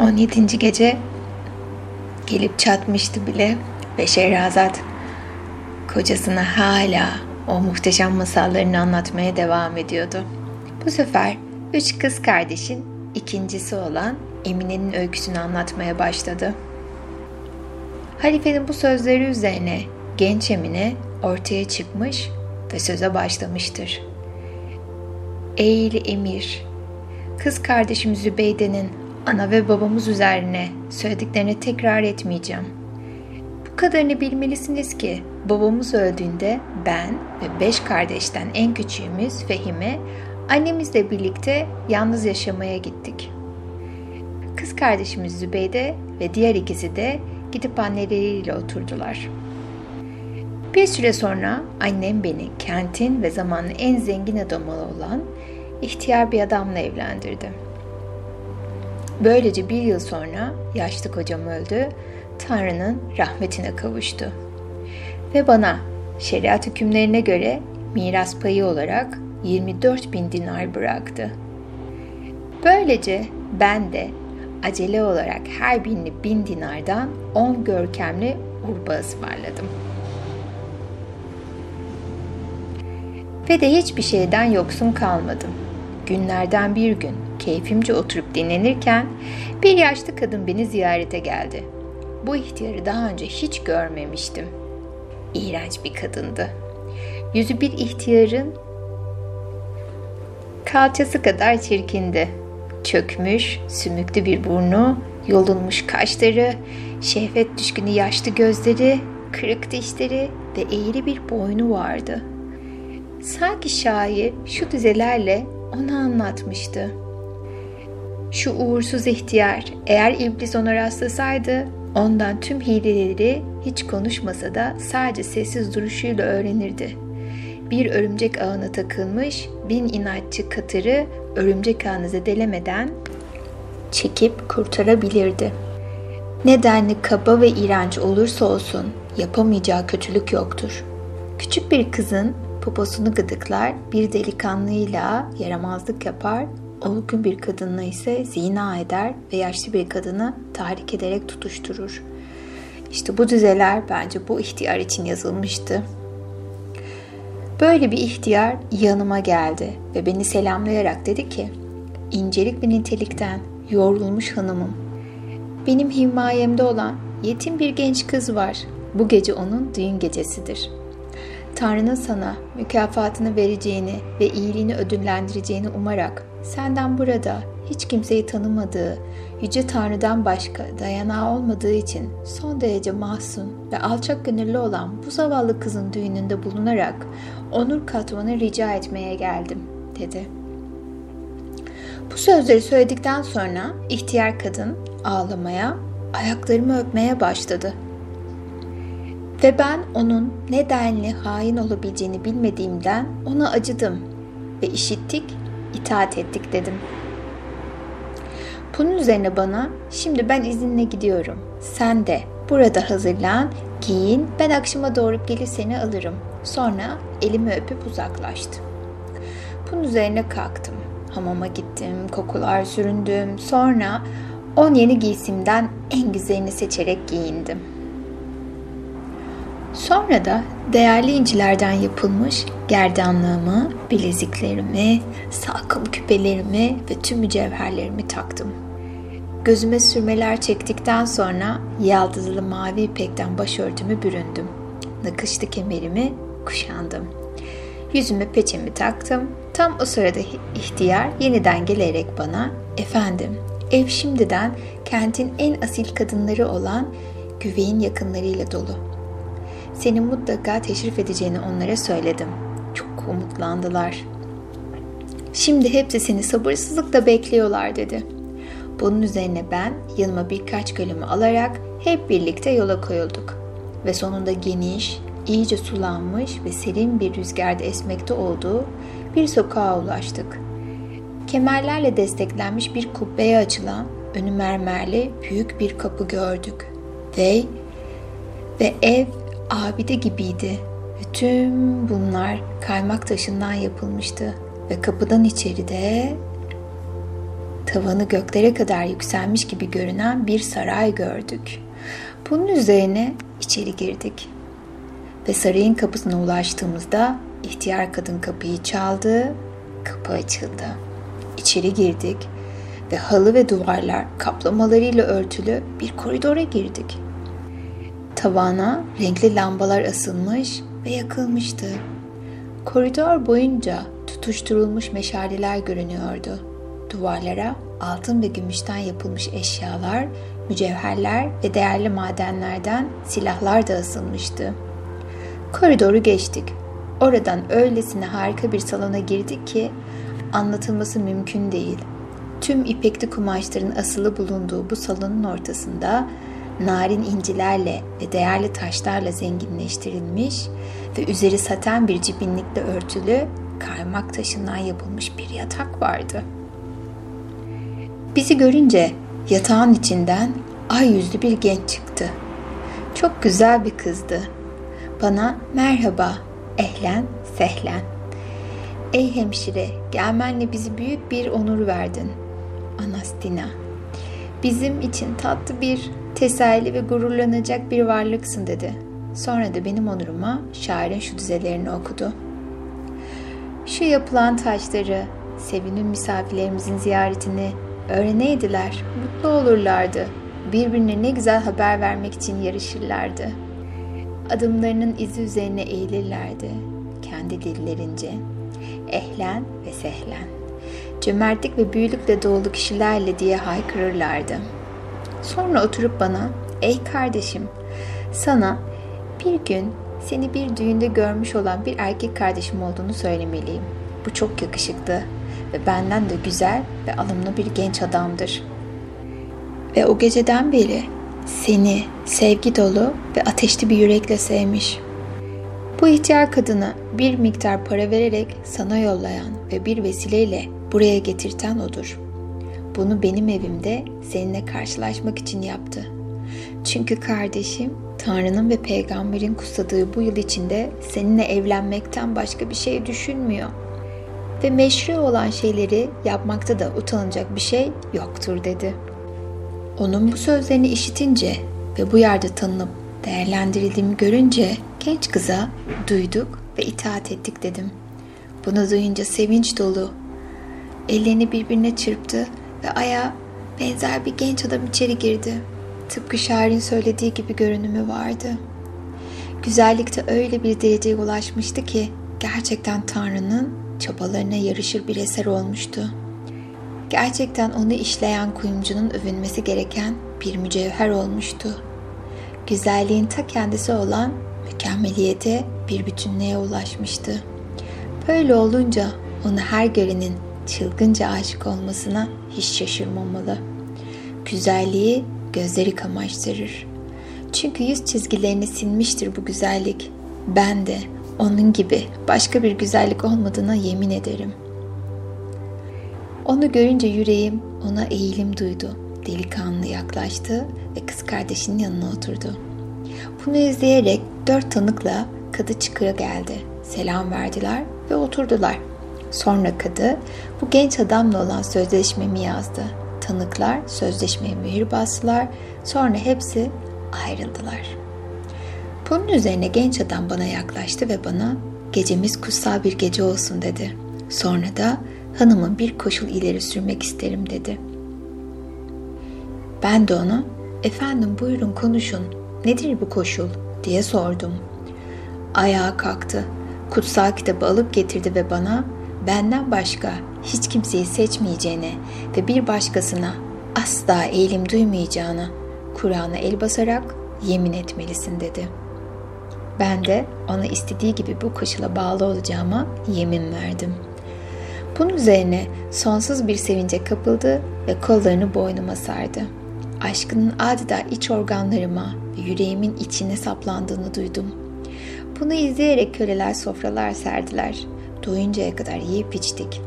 17. gece gelip çatmıştı bile ve Şehrazat kocasına hala o muhteşem masallarını anlatmaya devam ediyordu. Bu sefer üç kız kardeşin ikincisi olan Emine'nin öyküsünü anlatmaya başladı. Halifenin bu sözleri üzerine genç Emine ortaya çıkmış ve söze başlamıştır. Ey emir, kız kardeşim Zübeyde'nin ana ve babamız üzerine söylediklerini tekrar etmeyeceğim. Bu kadarını bilmelisiniz ki babamız öldüğünde ben ve beş kardeşten en küçüğümüz Fehime annemizle birlikte yalnız yaşamaya gittik. Kız kardeşimiz Zübeyde ve diğer ikisi de gidip anneleriyle oturdular. Bir süre sonra annem beni kentin ve zamanın en zengin adamı olan ihtiyar bir adamla evlendirdi. Böylece bir yıl sonra yaşlı kocam öldü, Tanrı'nın rahmetine kavuştu. Ve bana şeriat hükümlerine göre miras payı olarak 24 bin dinar bıraktı. Böylece ben de acele olarak her binli bin dinardan 10 görkemli urba ısmarladım. Ve de hiçbir şeyden yoksun kalmadım. Günlerden bir gün keyfimce oturup dinlenirken bir yaşlı kadın beni ziyarete geldi. Bu ihtiyarı daha önce hiç görmemiştim. İğrenç bir kadındı. Yüzü bir ihtiyarın kalçası kadar çirkindi. Çökmüş, sümüklü bir burnu, yolunmuş kaşları, şehvet düşkünü yaşlı gözleri, kırık dişleri ve eğri bir boynu vardı. Sanki şair şu dizelerle onu anlatmıştı. Şu uğursuz ihtiyar eğer iblis ona rastlasaydı ondan tüm hileleri hiç konuşmasa da sadece sessiz duruşuyla öğrenirdi. Bir örümcek ağına takılmış bin inatçı katırı örümcek ağını zedelemeden çekip kurtarabilirdi. Nedenli kaba ve iğrenç olursa olsun yapamayacağı kötülük yoktur. Küçük bir kızın poposunu gıdıklar, bir delikanlıyla yaramazlık yapar, olgun bir kadınla ise zina eder ve yaşlı bir kadını tahrik ederek tutuşturur. İşte bu dizeler bence bu ihtiyar için yazılmıştı. Böyle bir ihtiyar yanıma geldi ve beni selamlayarak dedi ki, incelik ve nitelikten yorulmuş hanımım, benim himayemde olan yetim bir genç kız var. Bu gece onun düğün gecesidir. Tanrı'nın sana mükafatını vereceğini ve iyiliğini ödüllendireceğini umarak senden burada hiç kimseyi tanımadığı, Yüce Tanrı'dan başka dayanağı olmadığı için son derece mahzun ve alçak gönüllü olan bu zavallı kızın düğününde bulunarak onur katmanı rica etmeye geldim, dedi. Bu sözleri söyledikten sonra ihtiyar kadın ağlamaya, ayaklarımı öpmeye başladı. Ve ben onun ne denli hain olabileceğini bilmediğimden ona acıdım ve işittik, itaat ettik dedim.'' Bunun üzerine bana şimdi ben izinle gidiyorum. Sen de burada hazırlan, giyin, ben akşama doğru gelir seni alırım. Sonra elimi öpüp uzaklaştı. Bunun üzerine kalktım. Hamama gittim, kokular süründüm. Sonra on yeni giysimden en güzelini seçerek giyindim. Sonra da değerli incilerden yapılmış gerdanlığımı, bileziklerimi, salkım küpelerimi ve tüm mücevherlerimi taktım.'' Gözüme sürmeler çektikten sonra yaldızlı mavi ipekten başörtümü büründüm. Nakışlı kemerimi kuşandım. Yüzüme peçemi taktım. Tam o sırada ihtiyar yeniden gelerek bana ''Efendim, ev şimdiden kentin en asil kadınları olan güveyin yakınlarıyla dolu. Seni mutlaka teşrif edeceğini onlara söyledim. Umutlandılar. Şimdi hepsi seni sabırsızlıkla bekliyorlar.'' dedi.'' Bunun üzerine ben yanıma birkaç kölümü alarak hep birlikte yola koyulduk. Ve sonunda geniş, iyice sulanmış ve serin bir rüzgarda esmekte olduğu bir sokağa ulaştık. Kemerlerle desteklenmiş bir kubbeye açılan önü mermerli büyük bir kapı gördük. Ve ve ev abide gibiydi. Tüm bunlar kaymak taşından yapılmıştı. Ve kapıdan içeride tavanı göklere kadar yükselmiş gibi görünen bir saray gördük. Bunun üzerine içeri girdik. Ve sarayın kapısına ulaştığımızda ihtiyar kadın kapıyı çaldı, kapı açıldı. İçeri girdik ve halı ve duvarlar kaplamalarıyla örtülü bir koridora girdik. Tavana renkli lambalar asılmış ve yakılmıştı. Koridor boyunca tutuşturulmuş meşaleler görünüyordu. Duvarlara altın ve gümüşten yapılmış eşyalar, mücevherler ve değerli madenlerden silahlar da asılmıştı. Koridoru geçtik. Oradan öylesine harika bir salona girdik ki anlatılması mümkün değil. Tüm ipekli kumaşların asılı bulunduğu bu salonun ortasında narin incilerle ve değerli taşlarla zenginleştirilmiş ve üzeri saten bir cibinlikle örtülü kaymak taşından yapılmış bir yatak vardı. Bizi görünce yatağın içinden ay yüzlü bir genç çıktı. Çok güzel bir kızdı. Bana merhaba, ehlen, sehlen. Ey hemşire, gelmenle bizi büyük bir onur verdin. Anastina, bizim için tatlı bir teselli ve gururlanacak bir varlıksın dedi. Sonra da benim onuruma şairin şu düzelerini okudu. Şu yapılan taşları, sevinin misafirlerimizin ziyaretini öğreneydiler, mutlu olurlardı. Birbirine ne güzel haber vermek için yarışırlardı. Adımlarının izi üzerine eğilirlerdi, kendi dillerince. Ehlen ve sehlen. Cömertlik ve büyülükle dolu kişilerle diye haykırırlardı. Sonra oturup bana, ey kardeşim, sana bir gün seni bir düğünde görmüş olan bir erkek kardeşim olduğunu söylemeliyim. Bu çok yakışıklı ve benden de güzel ve alımlı bir genç adamdır. Ve o geceden beri seni sevgi dolu ve ateşli bir yürekle sevmiş. Bu ihtiyar kadını bir miktar para vererek sana yollayan ve bir vesileyle buraya getirten odur. Bunu benim evimde seninle karşılaşmak için yaptı. Çünkü kardeşim Tanrı'nın ve peygamberin kutsadığı bu yıl içinde seninle evlenmekten başka bir şey düşünmüyor. Ve meşru olan şeyleri yapmakta da utanacak bir şey yoktur dedi. Onun bu sözlerini işitince ve bu yerde tanınıp değerlendirildiğimi görünce genç kıza duyduk ve itaat ettik dedim. Bunu duyunca sevinç dolu. Ellerini birbirine çırptı ve aya benzer bir genç adam içeri girdi.'' Tıpkı şairin söylediği gibi görünümü vardı. Güzellikte öyle bir dereceye ulaşmıştı ki gerçekten Tanrı'nın çabalarına yarışır bir eser olmuştu. Gerçekten onu işleyen kuyumcunun övünmesi gereken bir mücevher olmuştu. Güzelliğin ta kendisi olan mükemmeliyete bir bütünlüğe ulaşmıştı. Böyle olunca onu her görenin çılgınca aşık olmasına hiç şaşırmamalı. Güzelliği gözleri kamaştırır. Çünkü yüz çizgilerini silmiştir bu güzellik. Ben de onun gibi başka bir güzellik olmadığına yemin ederim. Onu görünce yüreğim ona eğilim duydu. Delikanlı yaklaştı ve kız kardeşinin yanına oturdu. Bunu izleyerek dört tanıkla kadı çıkıya geldi. Selam verdiler ve oturdular. Sonra kadı bu genç adamla olan sözleşmemi yazdı tanıklar sözleşmeye mühür bastılar. Sonra hepsi ayrıldılar. Bunun üzerine genç adam bana yaklaştı ve bana gecemiz kutsal bir gece olsun dedi. Sonra da hanımın bir koşul ileri sürmek isterim dedi. Ben de ona efendim buyurun konuşun nedir bu koşul diye sordum. Ayağa kalktı. Kutsal kitabı alıp getirdi ve bana benden başka hiç kimseyi seçmeyeceğine ve bir başkasına asla eğilim duymayacağına Kur'an'a el basarak yemin etmelisin dedi. Ben de ona istediği gibi bu koşula bağlı olacağıma yemin verdim. Bunun üzerine sonsuz bir sevince kapıldı ve kollarını boynuma sardı. Aşkının adeta iç organlarıma ve yüreğimin içine saplandığını duydum. Bunu izleyerek köleler sofralar serdiler. Doyuncaya kadar yiyip içtik.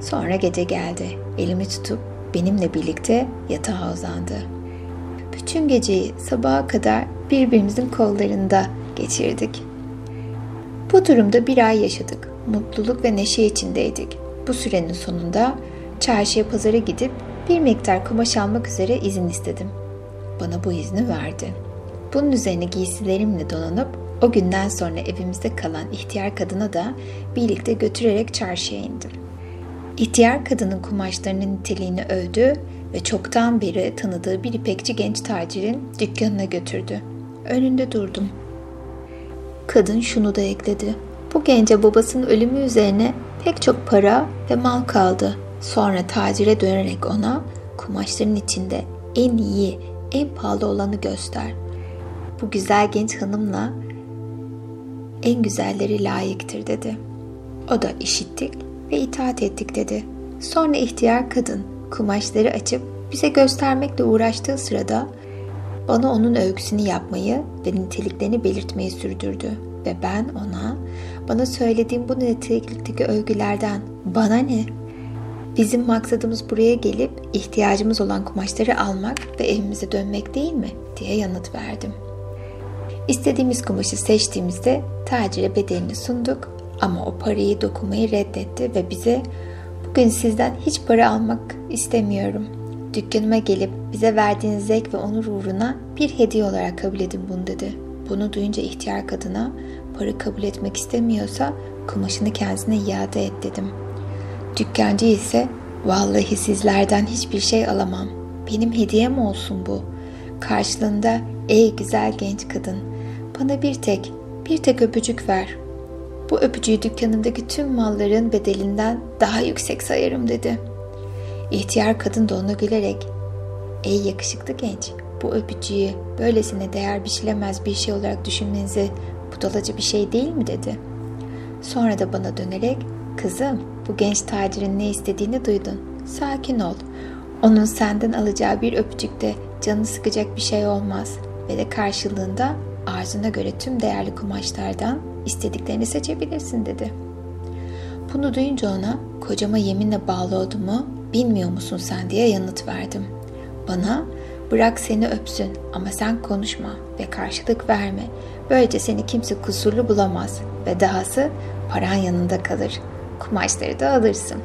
Sonra gece geldi. Elimi tutup benimle birlikte yatağa uzandı. Bütün geceyi sabaha kadar birbirimizin kollarında geçirdik. Bu durumda bir ay yaşadık. Mutluluk ve neşe içindeydik. Bu sürenin sonunda çarşıya pazara gidip Bir miktar kumaş almak üzere izin istedim. Bana bu izni verdi. Bunun üzerine giysilerimle donanıp o günden sonra evimizde kalan ihtiyar kadına da birlikte götürerek çarşıya indim. İhtiyar kadının kumaşlarının niteliğini övdü ve çoktan beri tanıdığı bir ipekçi genç tacirin dükkanına götürdü. Önünde durdum. Kadın şunu da ekledi. Bu gence babasının ölümü üzerine pek çok para ve mal kaldı. Sonra tacire dönerek ona kumaşların içinde en iyi, en pahalı olanı göster. Bu güzel genç hanımla en güzelleri layıktır dedi. O da işittik ve itaat ettik dedi. Sonra ihtiyar kadın kumaşları açıp bize göstermekle uğraştığı sırada bana onun övgüsünü yapmayı ve niteliklerini belirtmeyi sürdürdü. Ve ben ona, bana söylediğim bu nitelikteki övgülerden bana ne? Bizim maksadımız buraya gelip ihtiyacımız olan kumaşları almak ve evimize dönmek değil mi? diye yanıt verdim. İstediğimiz kumaşı seçtiğimizde tacire bedelini sunduk ama o parayı dokunmayı reddetti ve bize bugün sizden hiç para almak istemiyorum. Dükkanıma gelip bize verdiğiniz zevk ve onur uğruna bir hediye olarak kabul edin bunu dedi. Bunu duyunca ihtiyar kadına para kabul etmek istemiyorsa kumaşını kendisine iade et dedim. Dükkancı ise vallahi sizlerden hiçbir şey alamam. Benim hediyem olsun bu. Karşılığında ey güzel genç kadın bana bir tek bir tek öpücük ver. Bu öpücüğü dükkanındaki tüm malların bedelinden daha yüksek sayarım dedi. İhtiyar kadın da ona gülerek ey yakışıklı genç bu öpücüğü böylesine değer biçilemez bir şey olarak düşünmenize budalaca bir şey değil mi dedi. Sonra da bana dönerek kızım bu genç tacirin ne istediğini duydun. Sakin ol. Onun senden alacağı bir öpücükte canını sıkacak bir şey olmaz ve de karşılığında arzuna göre tüm değerli kumaşlardan istediklerini seçebilirsin dedi. Bunu duyunca ona kocama yeminle bağlı olduğumu bilmiyor musun sen diye yanıt verdim. Bana bırak seni öpsün ama sen konuşma ve karşılık verme. Böylece seni kimse kusurlu bulamaz ve dahası paran yanında kalır. Kumaşları da alırsın.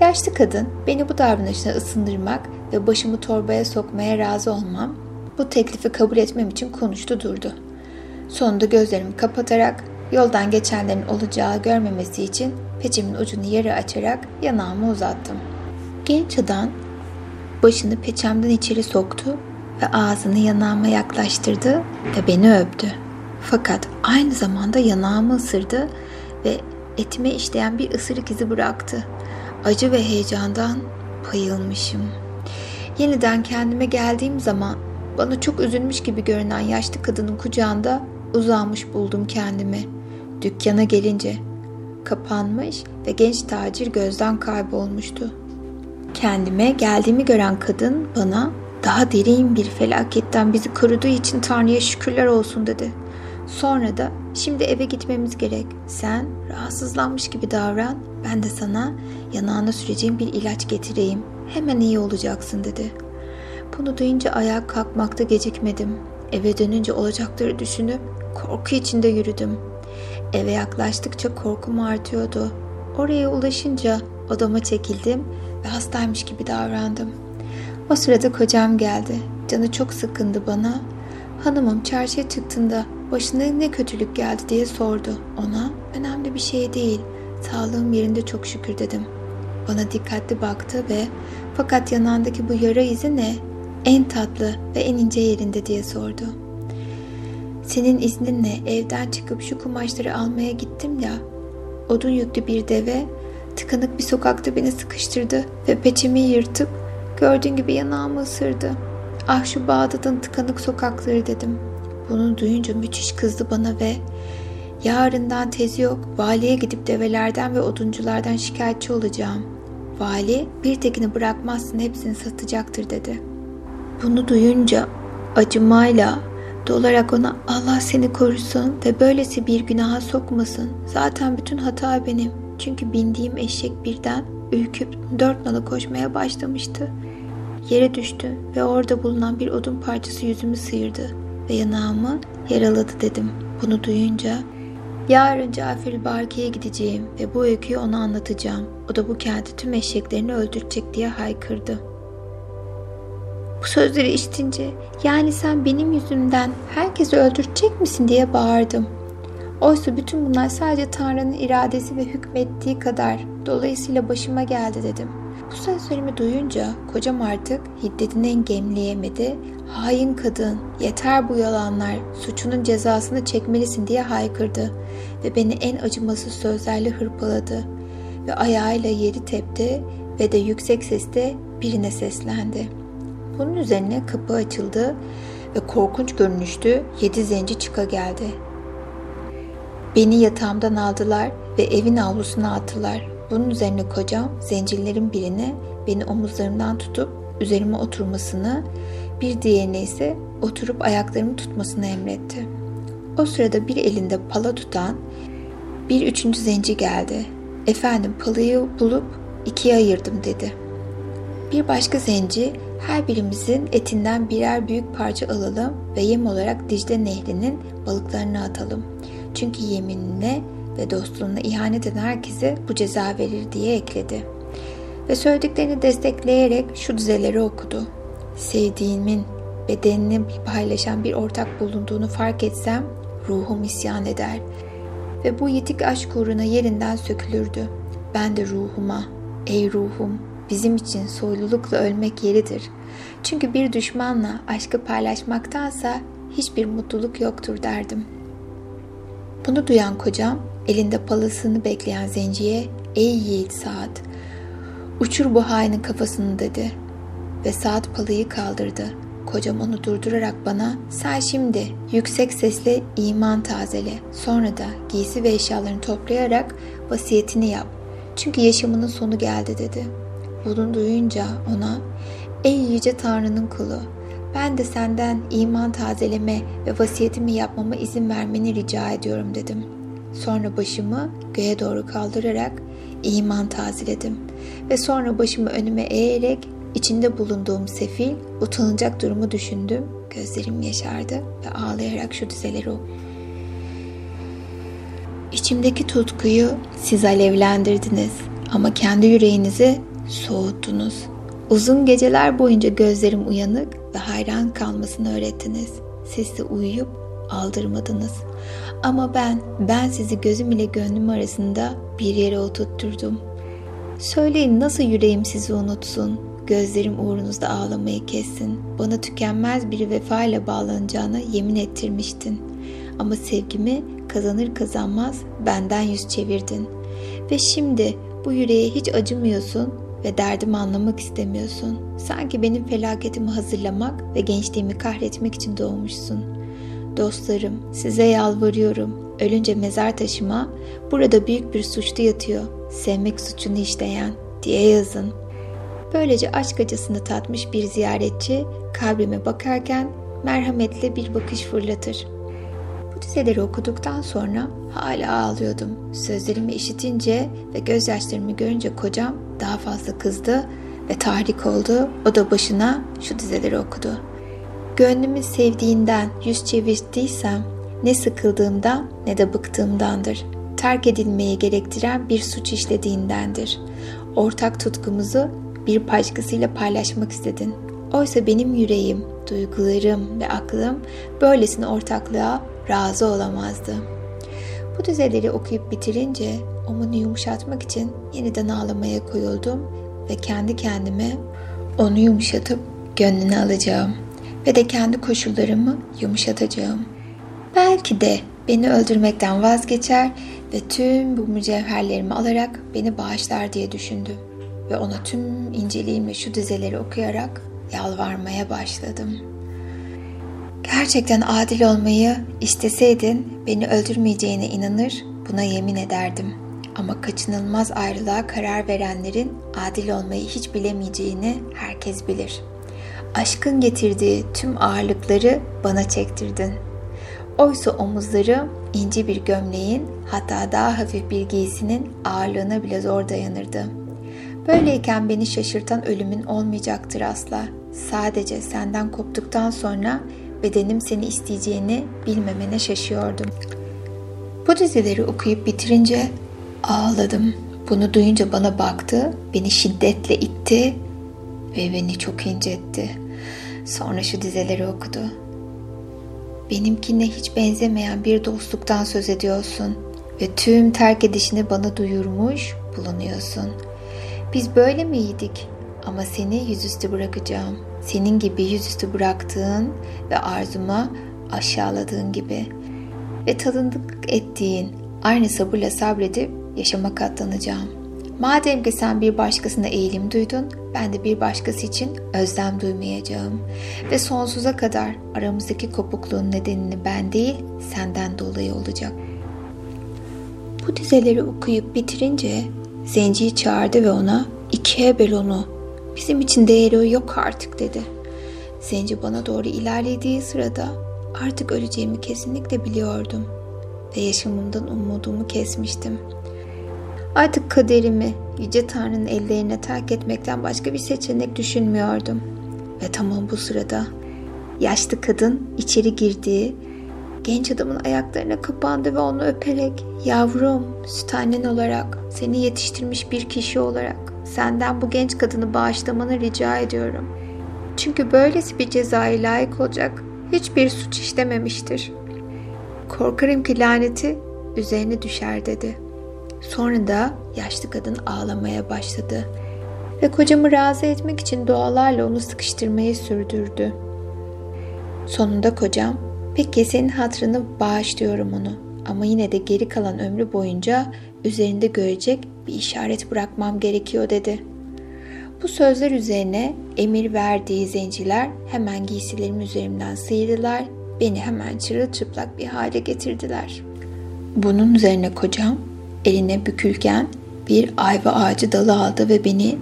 Yaşlı kadın beni bu davranışına ısındırmak ve başımı torbaya sokmaya razı olmam, bu teklifi kabul etmem için konuştu durdu. Sonunda gözlerimi kapatarak yoldan geçenlerin olacağı görmemesi için peçemin ucunu yarı açarak yanağımı uzattım. Genç adam başını peçemden içeri soktu ve ağzını yanağıma yaklaştırdı ve beni öptü. Fakat aynı zamanda yanağımı ısırdı ve etime işleyen bir ısırık izi bıraktı. Acı ve heyecandan bayılmışım. Yeniden kendime geldiğim zaman bana çok üzülmüş gibi görünen yaşlı kadının kucağında uzanmış buldum kendimi. Dükkana gelince kapanmış ve genç tacir gözden kaybolmuştu. Kendime geldiğimi gören kadın bana daha derin bir felaketten bizi koruduğu için Tanrı'ya şükürler olsun dedi. Sonra da şimdi eve gitmemiz gerek. Sen rahatsızlanmış gibi davran. Ben de sana yanağına süreceğim bir ilaç getireyim. Hemen iyi olacaksın dedi. Bunu duyunca ayağa kalkmakta gecikmedim. Eve dönünce olacakları düşünüp korku içinde yürüdüm. Eve yaklaştıkça korkum artıyordu. Oraya ulaşınca odama çekildim ve hastaymış gibi davrandım. O sırada kocam geldi. Canı çok sıkındı bana. Hanımım çarşıya çıktığında başına ne kötülük geldi diye sordu. Ona önemli bir şey değil. Sağlığım yerinde çok şükür dedim. Bana dikkatli baktı ve fakat yanağındaki bu yara izi ne? En tatlı ve en ince yerinde diye sordu. Senin izninle evden çıkıp şu kumaşları almaya gittim ya. Odun yüklü bir deve tıkanık bir sokakta beni sıkıştırdı ve peçimi yırtıp gördüğün gibi yanağımı ısırdı. Ah şu Bağdat'ın tıkanık sokakları dedim. Bunu duyunca müthiş kızdı bana ve yarından tezi yok valiye gidip develerden ve odunculardan şikayetçi olacağım. Vali bir tekini bırakmazsın hepsini satacaktır dedi. Bunu duyunca acımayla dolarak ona Allah seni korusun ve böylesi bir günaha sokmasın. Zaten bütün hata benim. Çünkü bindiğim eşek birden ürküp dört nala koşmaya başlamıştı. Yere düştü ve orada bulunan bir odun parçası yüzümü sıyırdı ve yanağımı yaraladı dedim. Bunu duyunca yarın Cafer Barki'ye gideceğim ve bu öyküyü ona anlatacağım. O da bu kenti tüm eşeklerini öldürecek diye haykırdı. Bu sözleri işitince yani sen benim yüzümden herkesi öldürecek misin diye bağırdım. Oysa bütün bunlar sadece Tanrı'nın iradesi ve hükmettiği kadar dolayısıyla başıma geldi dedim. Bu sözlerimi duyunca kocam artık hiddetini engemleyemedi. Hain kadın, yeter bu yalanlar, suçunun cezasını çekmelisin diye haykırdı ve beni en acımasız sözlerle hırpaladı ve ayağıyla yeri tepti ve de yüksek sesle birine seslendi. Bunun üzerine kapı açıldı ve korkunç görünüştü yedi zenci çıka geldi. Beni yatağımdan aldılar ve evin avlusuna attılar. Bunun üzerine kocam zencilerin birine beni omuzlarımdan tutup üzerime oturmasını, bir diğerine ise oturup ayaklarımı tutmasını emretti. O sırada bir elinde pala tutan bir üçüncü zenci geldi. Efendim palayı bulup ikiye ayırdım dedi. Bir başka zenci her birimizin etinden birer büyük parça alalım ve yem olarak Dicle Nehri'nin balıklarını atalım. Çünkü yeminine ve dostluğuna ihanet eden herkese bu ceza verir diye ekledi. Ve söylediklerini destekleyerek şu dizeleri okudu. Sevdiğimin bedenini paylaşan bir ortak bulunduğunu fark etsem ruhum isyan eder ve bu yitik aşk uğruna yerinden sökülürdü. Ben de ruhuma, ey ruhum bizim için soylulukla ölmek yeridir. Çünkü bir düşmanla aşkı paylaşmaktansa hiçbir mutluluk yoktur derdim. Bunu duyan kocam elinde palasını bekleyen zenciye ey yiğit Saat uçur bu hainin kafasını dedi ve Saat palayı kaldırdı. Kocam onu durdurarak bana sen şimdi yüksek sesle iman tazele sonra da giysi ve eşyalarını toplayarak vasiyetini yap. Çünkü yaşamının sonu geldi dedi. Bunu duyunca ona ey yüce Tanrı'nın kulu ben de senden iman tazeleme ve vasiyetimi yapmama izin vermeni rica ediyorum dedim. Sonra başımı göğe doğru kaldırarak iman tazeledim ve sonra başımı önüme eğerek içinde bulunduğum sefil, utanacak durumu düşündüm. Gözlerim yaşardı ve ağlayarak şu dizeleri okudum. İçimdeki tutkuyu siz alevlendirdiniz ama kendi yüreğinizi soğuttunuz. Uzun geceler boyunca gözlerim uyanık ve hayran kalmasını öğrettiniz. Siz de uyuyup aldırmadınız. Ama ben, ben sizi gözüm ile gönlüm arasında bir yere oturtturdum. Söyleyin nasıl yüreğim sizi unutsun, gözlerim uğrunuzda ağlamayı kessin. Bana tükenmez bir vefa ile bağlanacağına yemin ettirmiştin. Ama sevgimi kazanır kazanmaz benden yüz çevirdin. Ve şimdi bu yüreğe hiç acımıyorsun ve derdimi anlamak istemiyorsun. Sanki benim felaketimi hazırlamak ve gençliğimi kahretmek için doğmuşsun. Dostlarım, size yalvarıyorum. Ölünce mezar taşıma burada büyük bir suçlu yatıyor. Sevmek suçunu işleyen diye yazın. Böylece aşk acısını tatmış bir ziyaretçi kabrime bakarken merhametli bir bakış fırlatır. Bu dizeleri okuduktan sonra hala ağlıyordum. Sözlerimi işitince ve gözyaşlarımı görünce kocam daha fazla kızdı ve tahrik oldu. O da başına şu dizeleri okudu. Gönlümü sevdiğinden yüz çevirdiysem ne sıkıldığımdan ne de bıktığımdandır. Terk edilmeyi gerektiren bir suç işlediğindendir. Ortak tutkumuzu bir başkasıyla paylaşmak istedin. Oysa benim yüreğim, duygularım ve aklım böylesine ortaklığa razı olamazdı. Bu dizeleri okuyup bitirince omunu yumuşatmak için yeniden ağlamaya koyuldum ve kendi kendime onu yumuşatıp gönlünü alacağım ve de kendi koşullarımı yumuşatacağım. Belki de beni öldürmekten vazgeçer ve tüm bu mücevherlerimi alarak beni bağışlar diye düşündüm ve ona tüm inceliğimle şu dizeleri okuyarak yalvarmaya başladım. Gerçekten adil olmayı isteseydin beni öldürmeyeceğine inanır, buna yemin ederdim. Ama kaçınılmaz ayrılığa karar verenlerin adil olmayı hiç bilemeyeceğini herkes bilir. Aşkın getirdiği tüm ağırlıkları bana çektirdin. Oysa omuzları ince bir gömleğin hatta daha hafif bir giysinin ağırlığına bile zor dayanırdı.'' Böyleyken beni şaşırtan ölümün olmayacaktır asla. Sadece senden koptuktan sonra bedenim seni isteyeceğini bilmemene şaşıyordum. Bu dizileri okuyup bitirince ağladım. Bunu duyunca bana baktı, beni şiddetle itti ve beni çok incetti. Sonra şu dizeleri okudu. Benimkine hiç benzemeyen bir dostluktan söz ediyorsun ve tüm terk edişini bana duyurmuş bulunuyorsun. Biz böyle miydik? Ama seni yüzüstü bırakacağım. Senin gibi yüzüstü bıraktığın ve arzuma aşağıladığın gibi. Ve tadındık ettiğin aynı sabırla sabredip yaşama katlanacağım. Madem ki sen bir başkasına eğilim duydun, ben de bir başkası için özlem duymayacağım. Ve sonsuza kadar aramızdaki kopukluğun nedenini ben değil, senden dolayı olacak. Bu dizeleri okuyup bitirince Zenciyi çağırdı ve ona ikiye böl onu. Bizim için değeri yok artık dedi. Zenci bana doğru ilerlediği sırada artık öleceğimi kesinlikle biliyordum ve yaşamımdan umudumu kesmiştim. Artık kaderimi Yüce Tanrı'nın ellerine terk etmekten başka bir seçenek düşünmüyordum. Ve tamam bu sırada yaşlı kadın içeri girdiği genç adamın ayaklarına kapandı ve onu öperek yavrum süt annen olarak seni yetiştirmiş bir kişi olarak senden bu genç kadını bağışlamanı rica ediyorum. Çünkü böylesi bir cezaya layık olacak hiçbir suç işlememiştir. Korkarım ki laneti üzerine düşer dedi. Sonra da yaşlı kadın ağlamaya başladı ve kocamı razı etmek için dualarla onu sıkıştırmayı sürdürdü. Sonunda kocam, peki senin hatrını bağışlıyorum onu ama yine de geri kalan ömrü boyunca üzerinde görecek bir işaret bırakmam gerekiyor dedi. Bu sözler üzerine emir verdiği zenciler hemen giysilerim üzerimden sıyırdılar, beni hemen çırılçıplak bir hale getirdiler. Bunun üzerine kocam eline bükülgen bir ayva ağacı dalı aldı ve beni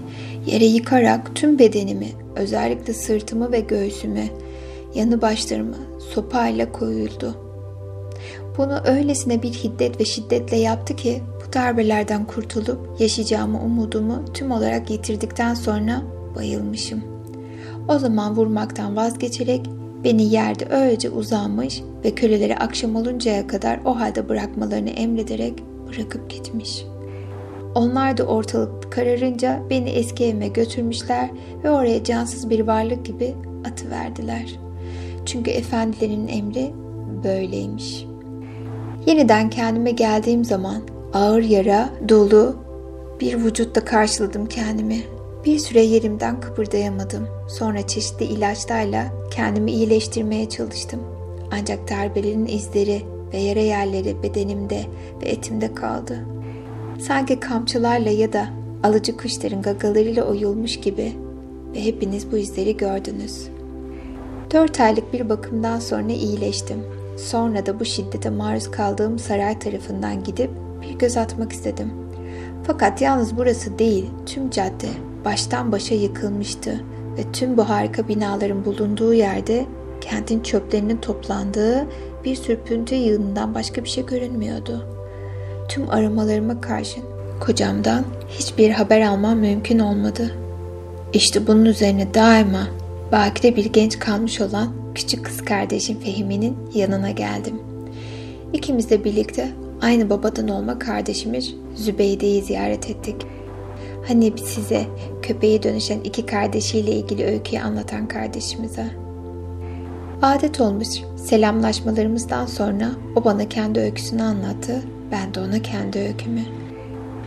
yere yıkarak tüm bedenimi, özellikle sırtımı ve göğsümü, yanı başlarımı sopayla koyuldu. Bunu öylesine bir hiddet ve şiddetle yaptı ki bu darbelerden kurtulup yaşayacağımı umudumu tüm olarak yitirdikten sonra bayılmışım. O zaman vurmaktan vazgeçerek beni yerde öylece uzanmış ve köleleri akşam oluncaya kadar o halde bırakmalarını emrederek bırakıp gitmiş. Onlar da ortalık kararınca beni eski evime götürmüşler ve oraya cansız bir varlık gibi atıverdiler. Çünkü efendilerin emri böyleymiş. Yeniden kendime geldiğim zaman ağır yara dolu bir vücutta karşıladım kendimi. Bir süre yerimden kıpırdayamadım. Sonra çeşitli ilaçlarla kendimi iyileştirmeye çalıştım. Ancak darbelerin izleri ve yara yerleri bedenimde ve etimde kaldı. Sanki kamçılarla ya da alıcı kuşların gagalarıyla oyulmuş gibi ve hepiniz bu izleri gördünüz. Dört aylık bir bakımdan sonra iyileştim. Sonra da bu şiddete maruz kaldığım saray tarafından gidip bir göz atmak istedim. Fakat yalnız burası değil, tüm cadde baştan başa yıkılmıştı ve tüm bu harika binaların bulunduğu yerde kentin çöplerinin toplandığı bir sürpüntü yığınından başka bir şey görünmüyordu. Tüm aramalarıma karşın kocamdan hiçbir haber almam mümkün olmadı. İşte bunun üzerine daima belki de bir genç kalmış olan küçük kız kardeşim Fehimi'nin yanına geldim. İkimiz de birlikte aynı babadan olma kardeşimiz Zübeyde'yi ziyaret ettik. Hani size köpeğe dönüşen iki kardeşiyle ilgili öyküyü anlatan kardeşimize. Adet olmuş selamlaşmalarımızdan sonra o bana kendi öyküsünü anlattı, ben de ona kendi öykümü.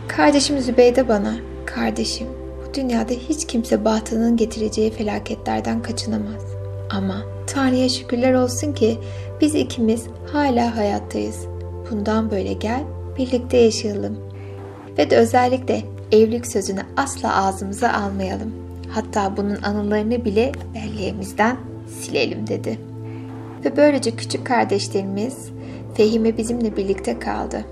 Kardeşim Zübeyde bana, kardeşim bu dünyada hiç kimse bahtının getireceği felaketlerden kaçınamaz. Ama Tanrı'ya şükürler olsun ki biz ikimiz hala hayattayız. Bundan böyle gel birlikte yaşayalım. Ve de özellikle evlilik sözünü asla ağzımıza almayalım. Hatta bunun anılarını bile belleğimizden silelim dedi. Ve böylece küçük kardeşlerimiz Fehime bizimle birlikte kaldı.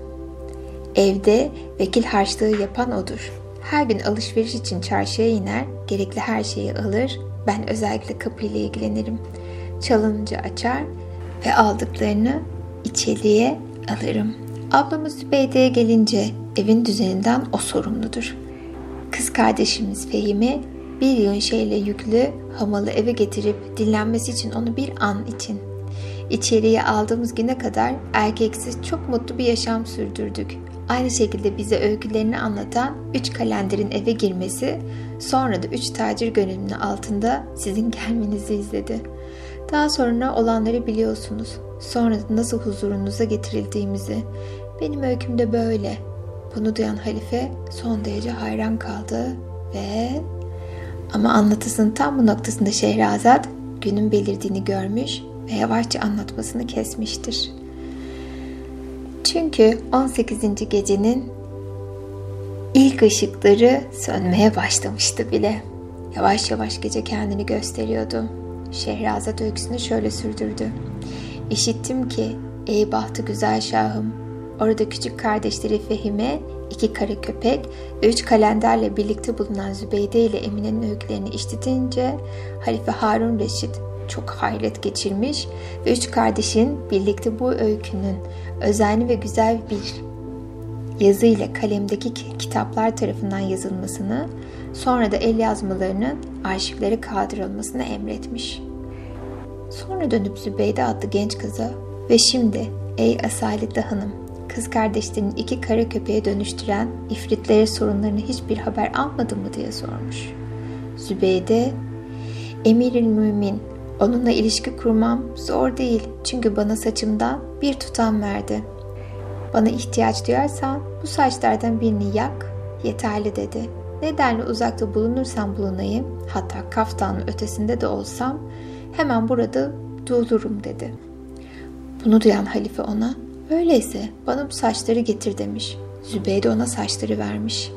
Evde vekil harçlığı yapan odur. Her gün alışveriş için çarşıya iner, gerekli her şeyi alır, ben özellikle kapıyla ilgilenirim. Çalınca açar ve aldıklarını içeriye alırım. Ablamız Zübeyde'ye gelince evin düzeninden o sorumludur. Kız kardeşimiz Fehimi bir yığın şeyle yüklü hamalı eve getirip dinlenmesi için onu bir an için içeriye aldığımız güne kadar erkeksiz çok mutlu bir yaşam sürdürdük. aynı şekilde bize öykülerini anlatan üç kalenderin eve girmesi, sonra da üç tacir gönlünün altında sizin gelmenizi izledi. Daha sonra olanları biliyorsunuz. Sonra da nasıl huzurunuza getirildiğimizi. Benim öyküm de böyle. Bunu duyan halife son derece hayran kaldı ve ama anlatısının tam bu noktasında Şehrazat günün belirdiğini görmüş ve yavaşça anlatmasını kesmiştir. Çünkü 18. gecenin ilk ışıkları sönmeye başlamıştı bile. Yavaş yavaş gece kendini gösteriyordu. Şehrazat öyküsünü şöyle sürdürdü. İşittim ki ey bahtı güzel şahım orada küçük kardeşleri Fehime iki kara köpek ve üç kalenderle birlikte bulunan Zübeyde ile Emine'nin öykülerini işitince Halife Harun Reşit çok hayret geçirmiş ve üç kardeşin birlikte bu öykünün özenli ve güzel bir yazı ile kalemdeki kitaplar tarafından yazılmasını, sonra da el yazmalarının arşivlere kaldırılmasını emretmiş. Sonra dönüp Zübeyde adlı genç kıza ve şimdi ey Asaletli Hanım kız kardeşlerinin iki kara köpeğe dönüştüren ifritlere sorunlarını hiçbir haber almadın mı diye sormuş. Zübeyde, Emiril Mümin, onunla ilişki kurmam zor değil çünkü bana saçımdan bir tutam verdi. Bana ihtiyaç duyarsan bu saçlardan birini yak, yeterli dedi. Nedenle uzakta bulunursam bulunayım, hatta kaftanın ötesinde de olsam hemen burada dolurum dedi. Bunu duyan halife ona Öyleyse bana bu saçları getir demiş. Zübeyde ona saçları vermiş.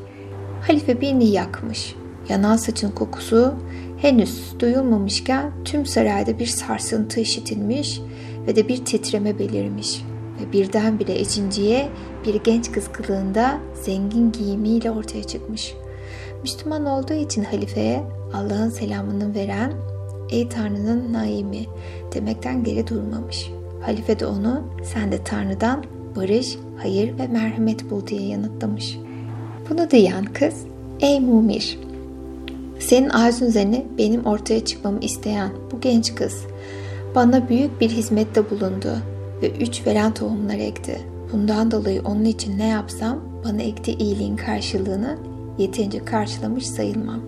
Halife birini yakmış. Yanan saçın kokusu henüz duyulmamışken tüm sarayda bir sarsıntı işitilmiş ve de bir titreme belirmiş. Ve birdenbire Ecinciye bir genç kız kılığında zengin giyimiyle ortaya çıkmış. Müslüman olduğu için halifeye Allah'ın selamını veren ey Tanrı'nın naimi demekten geri durmamış.'' Halife de onu sen de Tanrı'dan barış, hayır ve merhamet bul diye yanıtlamış. Bunu duyan kız ey Mumir senin arzun üzerine benim ortaya çıkmamı isteyen bu genç kız bana büyük bir hizmette bulundu ve üç veren tohumlar ekti. Bundan dolayı onun için ne yapsam bana ektiği iyiliğin karşılığını yeterince karşılamış sayılmam.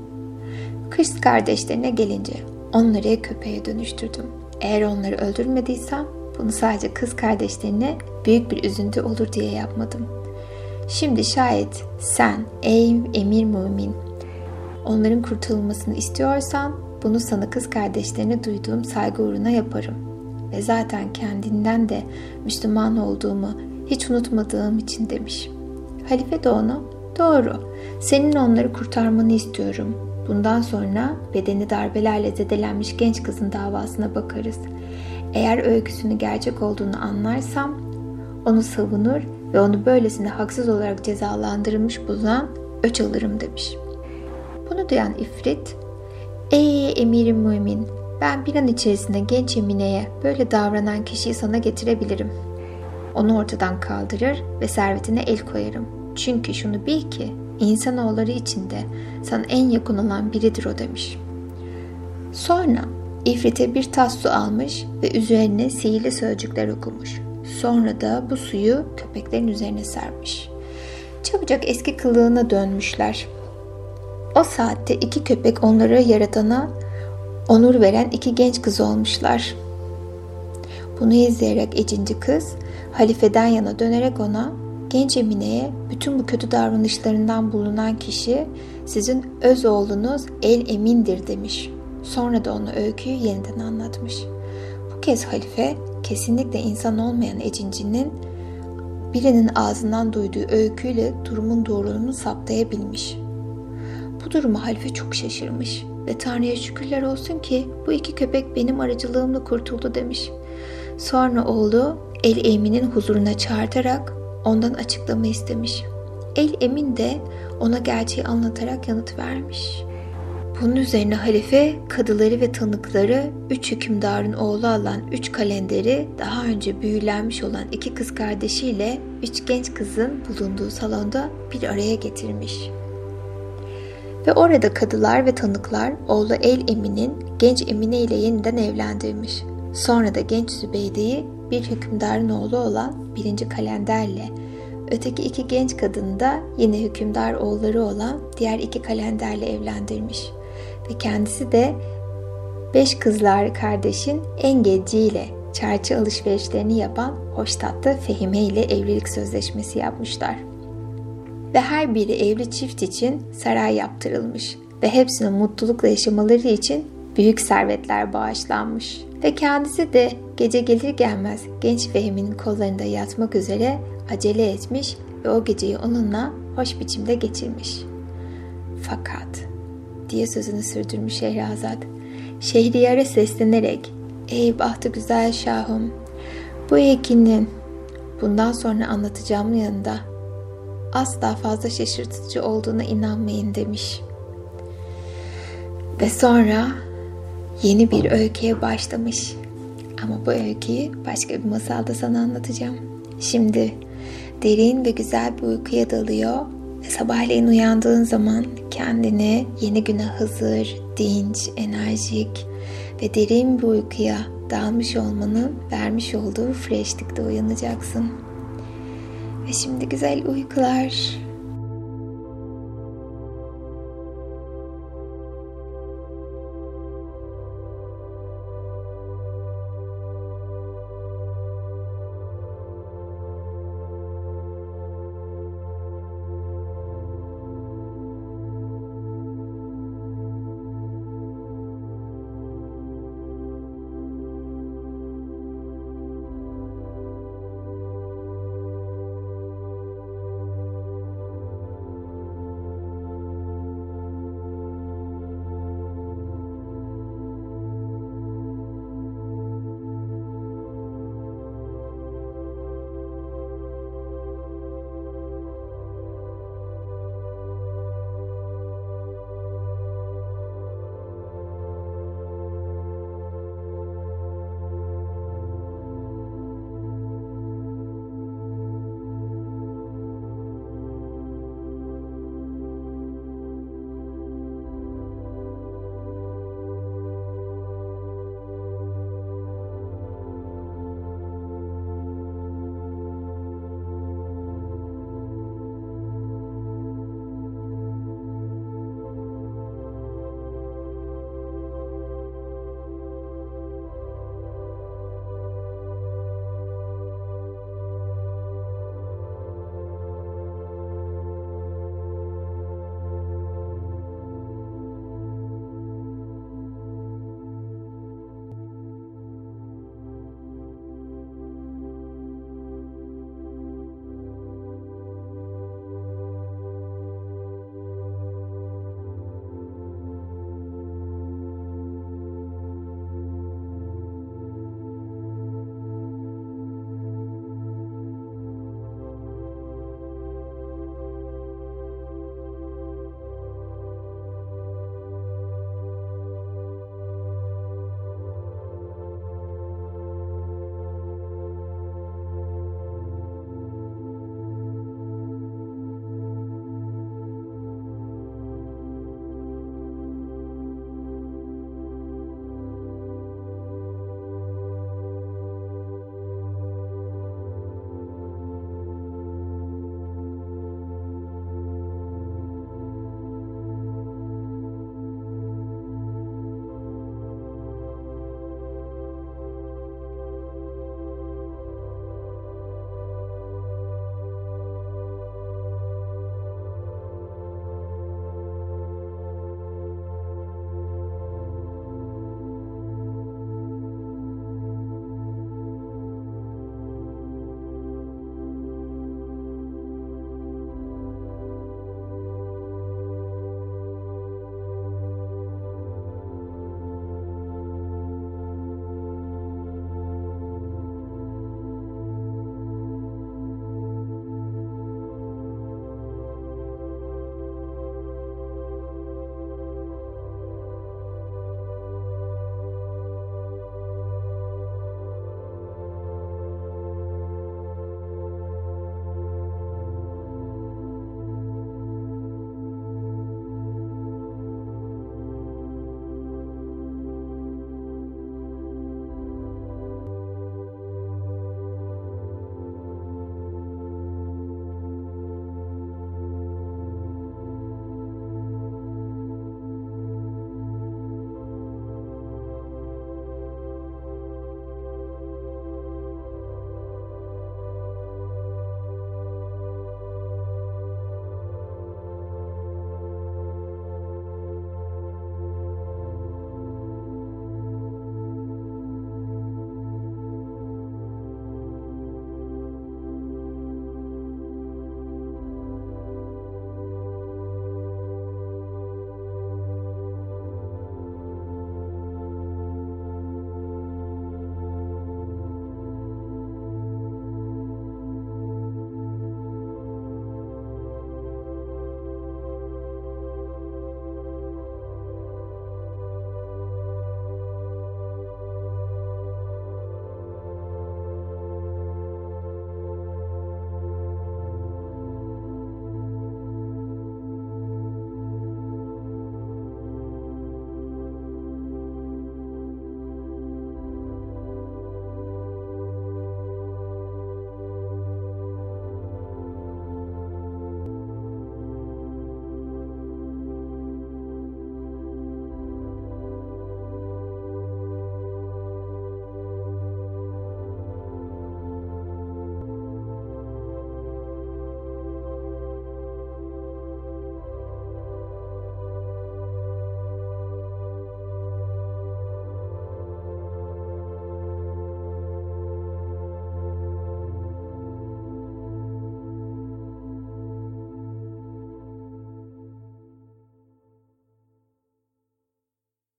Kız kardeşlerine gelince onları köpeğe dönüştürdüm. Eğer onları öldürmediysem bunu sadece kız kardeşlerine büyük bir üzüntü olur diye yapmadım. Şimdi şayet sen ey emir mümin onların kurtulmasını istiyorsan bunu sana kız kardeşlerine duyduğum saygı uğruna yaparım. Ve zaten kendinden de Müslüman olduğumu hiç unutmadığım için demiş. Halife de ona doğru senin onları kurtarmanı istiyorum. Bundan sonra bedeni darbelerle zedelenmiş genç kızın davasına bakarız. Eğer öyküsünün gerçek olduğunu anlarsam onu savunur ve onu böylesine haksız olarak cezalandırılmış bulan öç alırım demiş. Bunu duyan İfrit, Ey emirim mümin, ben bir an içerisinde genç Emine'ye böyle davranan kişiyi sana getirebilirim. Onu ortadan kaldırır ve servetine el koyarım. Çünkü şunu bil ki insanoğulları içinde sana en yakın olan biridir o demiş. Sonra İfrit'e bir tas su almış ve üzerine sihirli sözcükler okumuş. Sonra da bu suyu köpeklerin üzerine sermiş. Çabucak eski kılığına dönmüşler. O saatte iki köpek onlara yaratana onur veren iki genç kız olmuşlar. Bunu izleyerek ecinci kız halifeden yana dönerek ona genç Emine'ye bütün bu kötü davranışlarından bulunan kişi sizin öz oğlunuz El Emin'dir demiş.'' Sonra da ona öyküyü yeniden anlatmış. Bu kez halife kesinlikle insan olmayan Ecinci'nin birinin ağzından duyduğu öyküyle durumun doğruluğunu saptayabilmiş. Bu durumu halife çok şaşırmış ve Tanrı'ya şükürler olsun ki bu iki köpek benim aracılığımla kurtuldu demiş. Sonra oğlu El Emin'in huzuruna çağırtarak ondan açıklama istemiş. El Emin de ona gerçeği anlatarak yanıt vermiş. Bunun üzerine halife kadıları ve tanıkları üç hükümdarın oğlu olan üç kalenderi daha önce büyülenmiş olan iki kız kardeşiyle üç genç kızın bulunduğu salonda bir araya getirmiş. Ve orada kadılar ve tanıklar oğlu El Emin'in genç Emine ile yeniden evlendirmiş. Sonra da genç Zübeyde'yi bir hükümdarın oğlu olan birinci kalenderle öteki iki genç kadını da yine hükümdar oğulları olan diğer iki kalenderle evlendirmiş. Ve kendisi de beş kızlar kardeşin en genciyle çarçı alışverişlerini yapan Hoştat'ta Fehime ile evlilik sözleşmesi yapmışlar. Ve her biri evli çift için saray yaptırılmış ve hepsinin mutlulukla yaşamaları için büyük servetler bağışlanmış. Ve kendisi de gece gelir gelmez genç Fehim'in kollarında yatmak üzere acele etmiş ve o geceyi onunla hoş biçimde geçirmiş. Fakat diye sözünü sürdürmüş Şehrazat. Şehriyar'a seslenerek Ey bahtı güzel şahım bu hekinin bundan sonra anlatacağımın yanında asla fazla şaşırtıcı olduğuna inanmayın demiş. Ve sonra yeni bir öyküye başlamış. Ama bu öyküyü başka bir masalda sana anlatacağım. Şimdi derin ve güzel bir uykuya dalıyor ve sabahleyin uyandığın zaman kendini yeni güne hazır, dinç, enerjik ve derin bir uykuya dalmış olmanın vermiş olduğu freshlikte uyanacaksın. Ve şimdi güzel uykular.